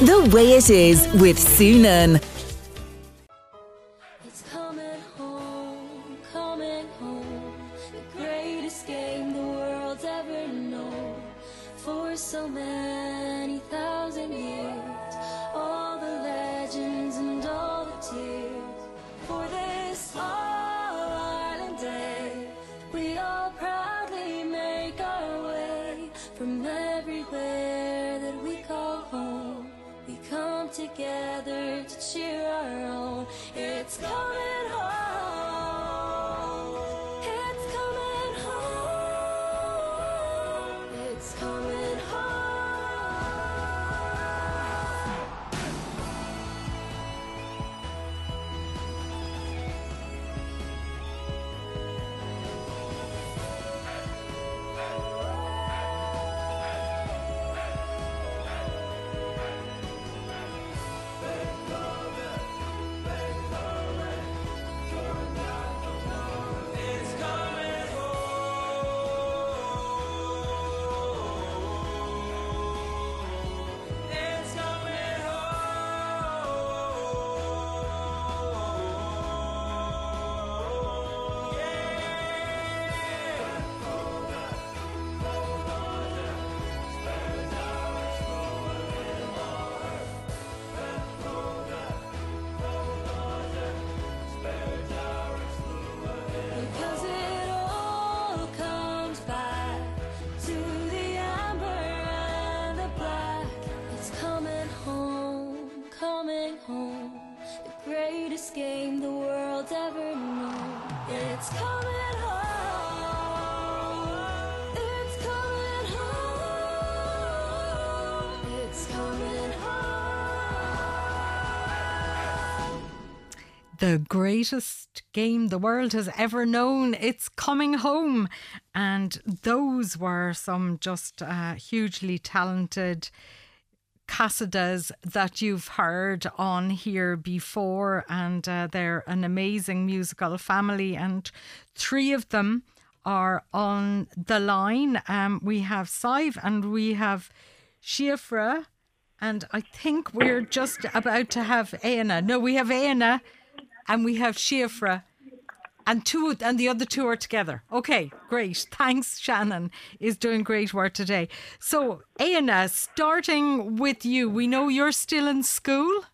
The Way It Is with Sue Nunn. Together to cheer our own. It's coming the greatest game the world has ever known. It's coming home. And those were some just uh, hugely talented Cassidys that you've heard on here before. And uh, they're an amazing musical family. And three of them are on the line. Um, we have Sive and we have Shiafra. And I think we're just about to have Aina. No, we have Aina and we have Shiafra, and two and the other two are together. Okay, great. Thanks, Shannon is doing great work today. So, Aina, starting with you, we know you're still in school.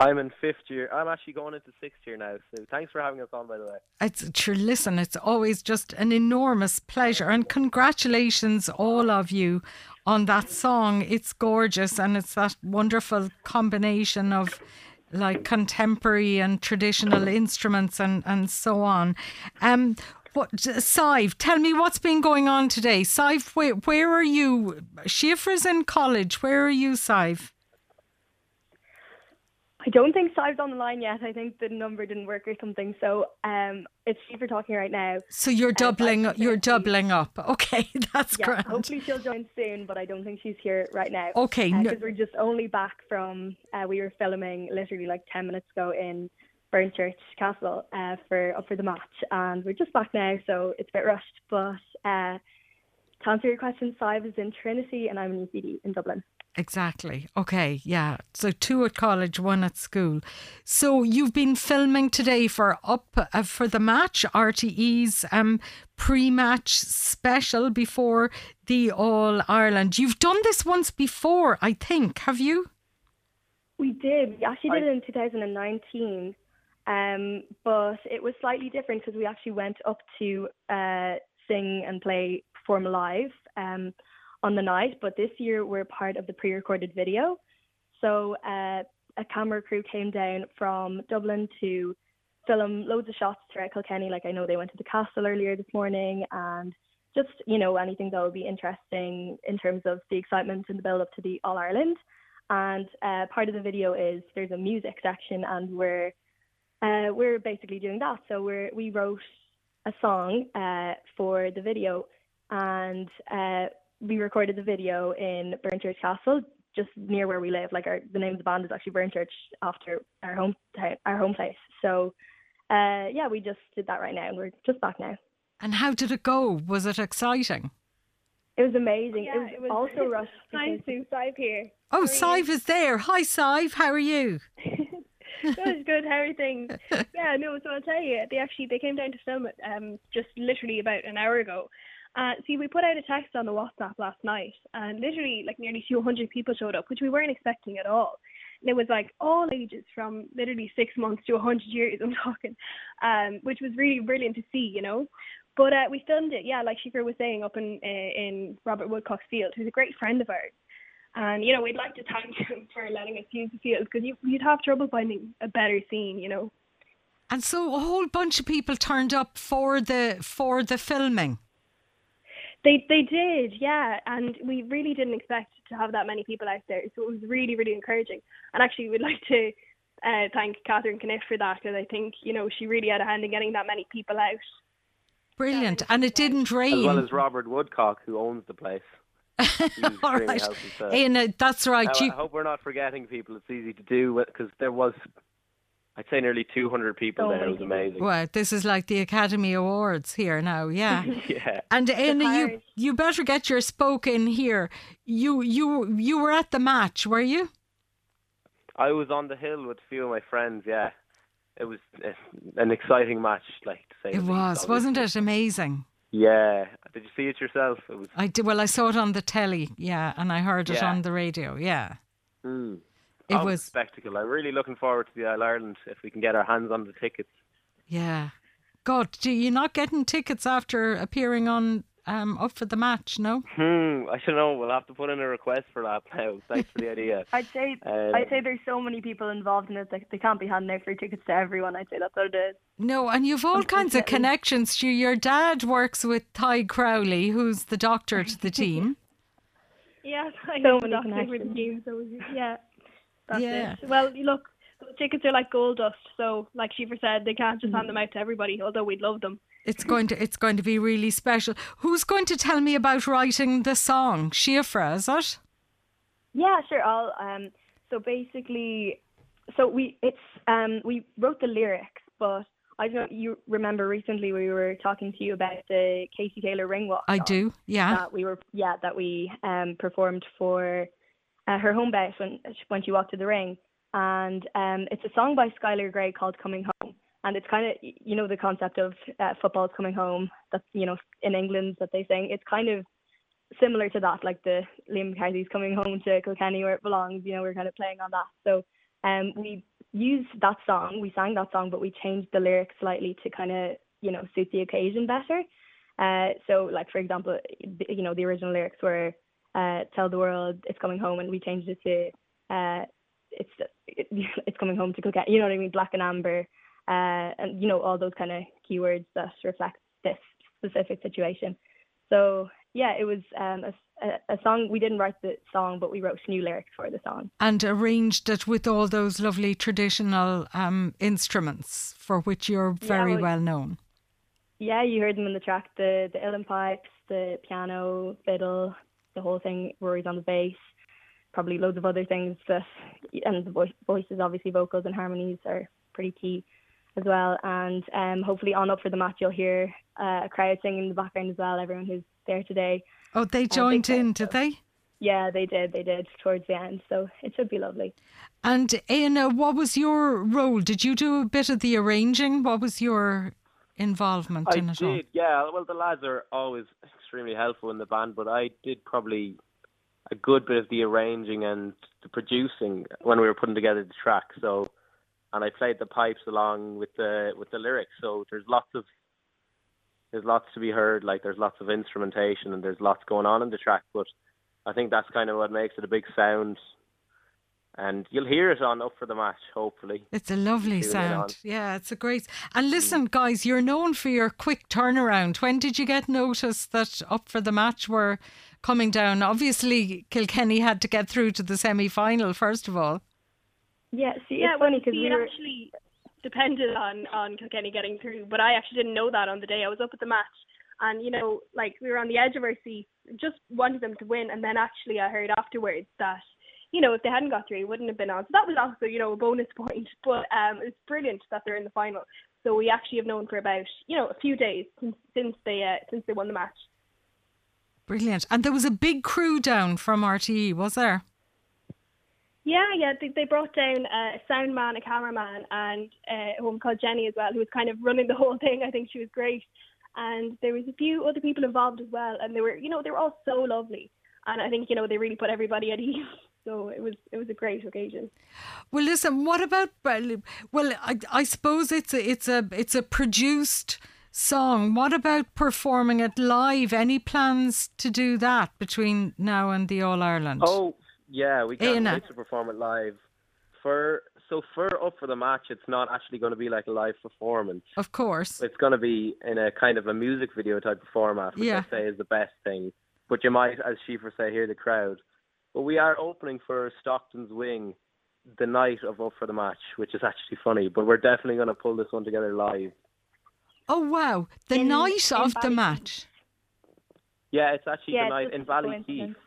I'm in fifth year. I'm actually going into sixth year now. So thanks for having us on, by the way. It's sure. Listen, it's always just an enormous pleasure, and congratulations, all of you, on that song. It's gorgeous, and it's that wonderful combination of like contemporary and traditional instruments and and so on. Um, what, Sive, tell me what's been going on today. Sive, where, where are you? Schiffer's in college. Where are you, Sive? I don't think Sive's on the line yet. I think the number didn't work or something. So um, it's Shiva talking right now. So you're doubling. Sive's You're doubling up. Okay, that's Yeah, grand. hopefully she'll join soon, but I don't think she's here right now. Okay, no- Because we're just only back from, uh, we were filming literally like 10 minutes ago in Burnchurch Castle uh, for up for the match, and we're just back now, so it's a bit rushed. But uh, to answer your question, Sive is in Trinity, and I'm in UCD in Dublin. Exactly. Okay. Yeah. So two at college, one at school. So you've been filming today for up uh, for the match, RTE's um, pre-match special before the All Ireland. You've done this once before, I think. Have you? We did. We actually did it in 2019, um, but it was slightly different because we actually went up to uh, sing and play, perform live um, on the night. But this year we're part of the pre-recorded video. So uh, a camera crew came down from Dublin to film loads of shots throughout Kilkenny. Like I know they went to the castle earlier this morning and just, you know, anything that would be interesting in terms of the excitement and the build up to the All Ireland. And uh, part of the video is there's a music section, and we're uh, we're basically doing that. So we're we wrote a song uh, for the video, and uh, we recorded the video in Burnchurch Castle, just near where we live. Like our the name of the band is actually Burnchurch after our home our home place. So uh, yeah, we just did that right now, and we're just back now. And how did it go? Was it exciting? It was amazing. Yeah, it, was also rushed. Nice because- to Sive here. Oh, Sive is there. Hi, Sive. How are you? good, good. How are things? Yeah, no. So I'll tell you, they actually they came down to film it um just literally about an hour ago. Uh, see, we put out a text on the WhatsApp last night, and literally like nearly 200 people showed up, which we weren't expecting at all. And it was like all ages from literally six months to 100 years. I'm talking, um, which was really brilliant to see, you know. But uh, we filmed it, yeah, like Shifra was saying, up in uh, in Robert Woodcock's field, who's a great friend of ours. And you know, we'd like to thank him for letting us use the field because you, you'd have trouble finding a better scene, you know. And so a whole bunch of people turned up for the for the filming. They they did, yeah, and we really didn't expect to have that many people out there, so it was really really encouraging. And actually, we'd like to uh, thank Catherine Kniff for that because I think you know she really had a hand in getting that many people out. Brilliant, and it didn't rain. As well as Robert Woodcock, who owns the place. All right, Ian, uh, that's right. Now, you... I hope we're not forgetting people. It's easy to do because there was I'd say nearly 200 people Oh there. It was amazing. Well, this is like the Academy Awards here now, yeah. Yeah. And Anna, you you better get your spoke in here. You you you were at the match, were you? I was on the hill with a few of my friends. Yeah, it was uh, an exciting match, like to say. It the was, least, wasn't it amazing? Yeah. Did you see it yourself? It was. I did. Well, I saw it on the telly, yeah, and I heard it on the radio, yeah. Mm. It was, a spectacle. I'm really looking forward to the All Ireland if we can get our hands on the tickets. yeah. God, do you not getting tickets after appearing on um up for the match? No. Hmm. I don't know. We'll have to put in a request for that now. Thanks for the idea. I'd say Um, I'd say there's so many people involved in it that they can't be handing out free tickets to everyone. I'd say that's what it is. No, and you've all kinds of Unfortunately. connections. Stu. Your dad works with Ty Crowley, who's the doctor to the team. Yeah, I So know many that's for the team. So yeah, that's Yeah. it. Well, look, tickets are like gold dust. So, like Shiva said, they can't just hand them out to everybody. Although we'd love them. It's going to it's going to be really special. Who's going to tell me about writing the song? Shiafra, is it? Yeah, sure. I'll um so basically so we it's um we wrote the lyrics, but I don't know you remember recently we were talking to you about the Katie Taylor ring walk. I do. Yeah. That we were yeah, that we um performed for uh, her home base when when she walked to the ring. And um it's a song by Skylar Grey called Coming Home. And it's kind of you know the concept of uh, football's coming home. that you know in England that they sing. It's kind of similar to that, like the Liam McCarthy's coming home to Kilkenny where it belongs. You know, we're kind of playing on that. So um, we used that song, we sang that song, but we changed the lyrics slightly to kind of you know suit the occasion better. Uh, so like for example, you know the original lyrics were uh, "Tell the world it's coming home," and we changed it to uh, "It's it, it's coming home to Kilkenny." You know what I mean? Black and amber, uh, and you know all those kind of keywords that reflect this specific situation. So yeah, it was um, a, a, song. We didn't write the song, but we wrote new lyrics for the song. and arranged it with all those lovely traditional um, instruments for which you're very well- well known. Yeah, you heard them in the track. The the uilleann pipes, the piano, fiddle, the whole thing. Rory's on the bass. Probably loads of other things that, and the voice, voices, obviously, vocals and harmonies are pretty key as well. And um, hopefully, on up for the match, you'll hear uh, a crowd singing in the background as well. Everyone who's there today. Oh, they big joined fan, in, did they? Yeah, they did. They did towards the end, so it should be lovely. And Anna, what was your role? Did you do a bit of the arranging? What was your involvement I in it all? did, yeah. Well, the lads are always extremely helpful in the band, but I did probably a good bit of the arranging and the producing when we were putting together the track. So, and I played the pipes along with the with the lyrics. So there's lots of there's lots to be heard. Like there's lots of instrumentation and there's lots going on in the track. But I think that's kind of what makes it a big sound. And you'll hear it on up for the match, hopefully. It's a lovely Tune in on. sound. Yeah, it's a great. And listen, guys, you're known for your quick turnaround. When did you get notice that up for the match were coming down? Obviously, Kilkenny had to get through to the semi final first of all. Yeah, see, yeah, it's well, funny because we were. actually depended on on Kilkenny getting through, but I actually didn't know that on the day. I was up at the match, and you know, like we were on the edge of our seat, just wanted them to win, and then actually I heard afterwards that. You know, if they hadn't got through, it wouldn't have been on. So that was also, you know, a bonus point. But um, it's brilliant that they're in the final. So we actually have known for about, you know, a few days since since they uh, since they won the match. Brilliant. And there was a big crew down from RTE, was there? Yeah, yeah. They, they brought down uh, a sound man, a cameraman, and uh, a woman called Jenny as well, who was kind of running the whole thing. I think she was great. And there was a few other people involved as well, and they were, you know, they were all so lovely. And I think, you know, they really put everybody at ease. So it was it was a great occasion. Well, listen. What about? Well, I, I suppose it's a it's a it's a produced song. What about performing it live? Any plans to do that between now and the All Ireland? Oh, yeah, we can't Éanna. wait to perform it live. For so for up for the match, it's not actually going to be like a live performance. Of course. It's going to be in a kind of a music video type of format, which Yeah. I say is the best thing. But you might, as Schiefer say, hear the crowd. But we are opening for Stockton's Wing the night of Up for the Match, which is actually funny. But we're definitely going to pull this one together live. Oh wow! The In- night in of the Ballykeefe. match. Yeah, it's actually Yeah, the night in Valley a Ballykeefe. coincidence.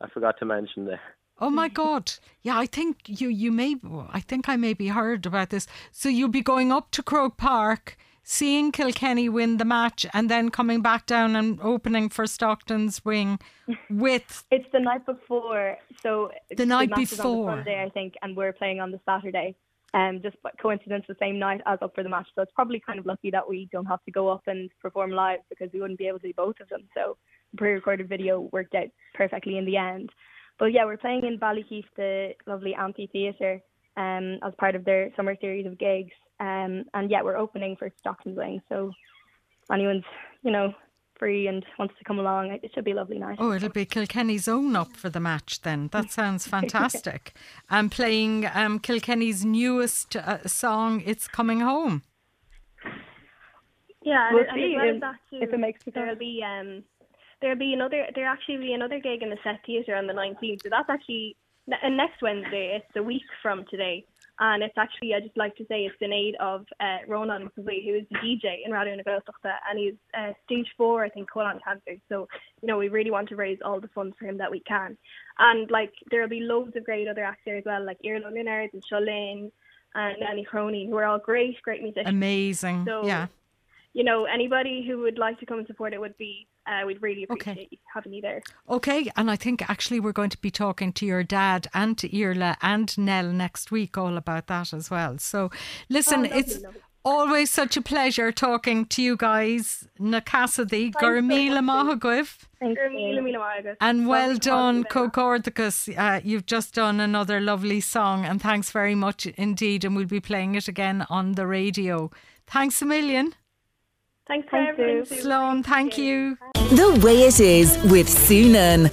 I forgot to mention there. Oh my God! Yeah, I think you you may. I think I maybe heard about this. So you'll be going up to Croke Park, seeing Kilkenny win the match, and then coming back down and opening for Stockton's wing with. It's the night before, so The night on before. the Sunday, I think, and we're playing on the Saturday. Um, just by coincidence, the same night as up for the match. So it's probably kind of lucky that we don't have to go up and perform live because we wouldn't be able to do both of them. So the pre-recorded video worked out perfectly in the end. But yeah, we're playing in Ballykeefe, the lovely amphitheatre, um, as part of their summer series of gigs. Um, and yeah, we're opening for Stockton's Wing. So if anyone's, you know, free and wants to come along, it should be a lovely night. Oh, it'll be Kilkenny's own up for the match then. That sounds fantastic. And playing um, Kilkenny's newest uh, song, "It's Coming Home." Yeah, and, We'll and see as well if- as that too, if it makes the there'll cut. be um there'll be another there'll actually be another gig in the set theatre on the 19th. So that's actually ne- and next Wednesday. It's a week from today, and it's actually I just like to say it's in aid of uh, Ronan McAvee, who is the DJ in Radio Nagosta, and he's uh, stage four, I think, colon cancer. So you know we really want to raise all the funds for him that we can, and like there'll be loads of great other acts there as well, like Irlo Leonard and Sholane and Annie Crony, who are all great, great musicians Amazing. So, yeah. you know, anybody who would like to come and support it would be, uh, we'd really Okay. appreciate you having you there. Okay, and I think actually we're going to be talking to your dad and to Irla and Nell next week all about that as well. So, listen, Oh, it's lovely. always such a pleasure talking to you guys. Na Cassidy, very Gurmila much. Mahagwif. Thank Sure, you. Mila, Mila Margaret. And well done, talking you. Cocordicus. Uh, you've just done another lovely song, and thanks very much indeed. And we'll be playing it again on the radio. Thanks a million. Thanks for Thank everything. you. Sloan, thank you. The way it is with Sue Nunn.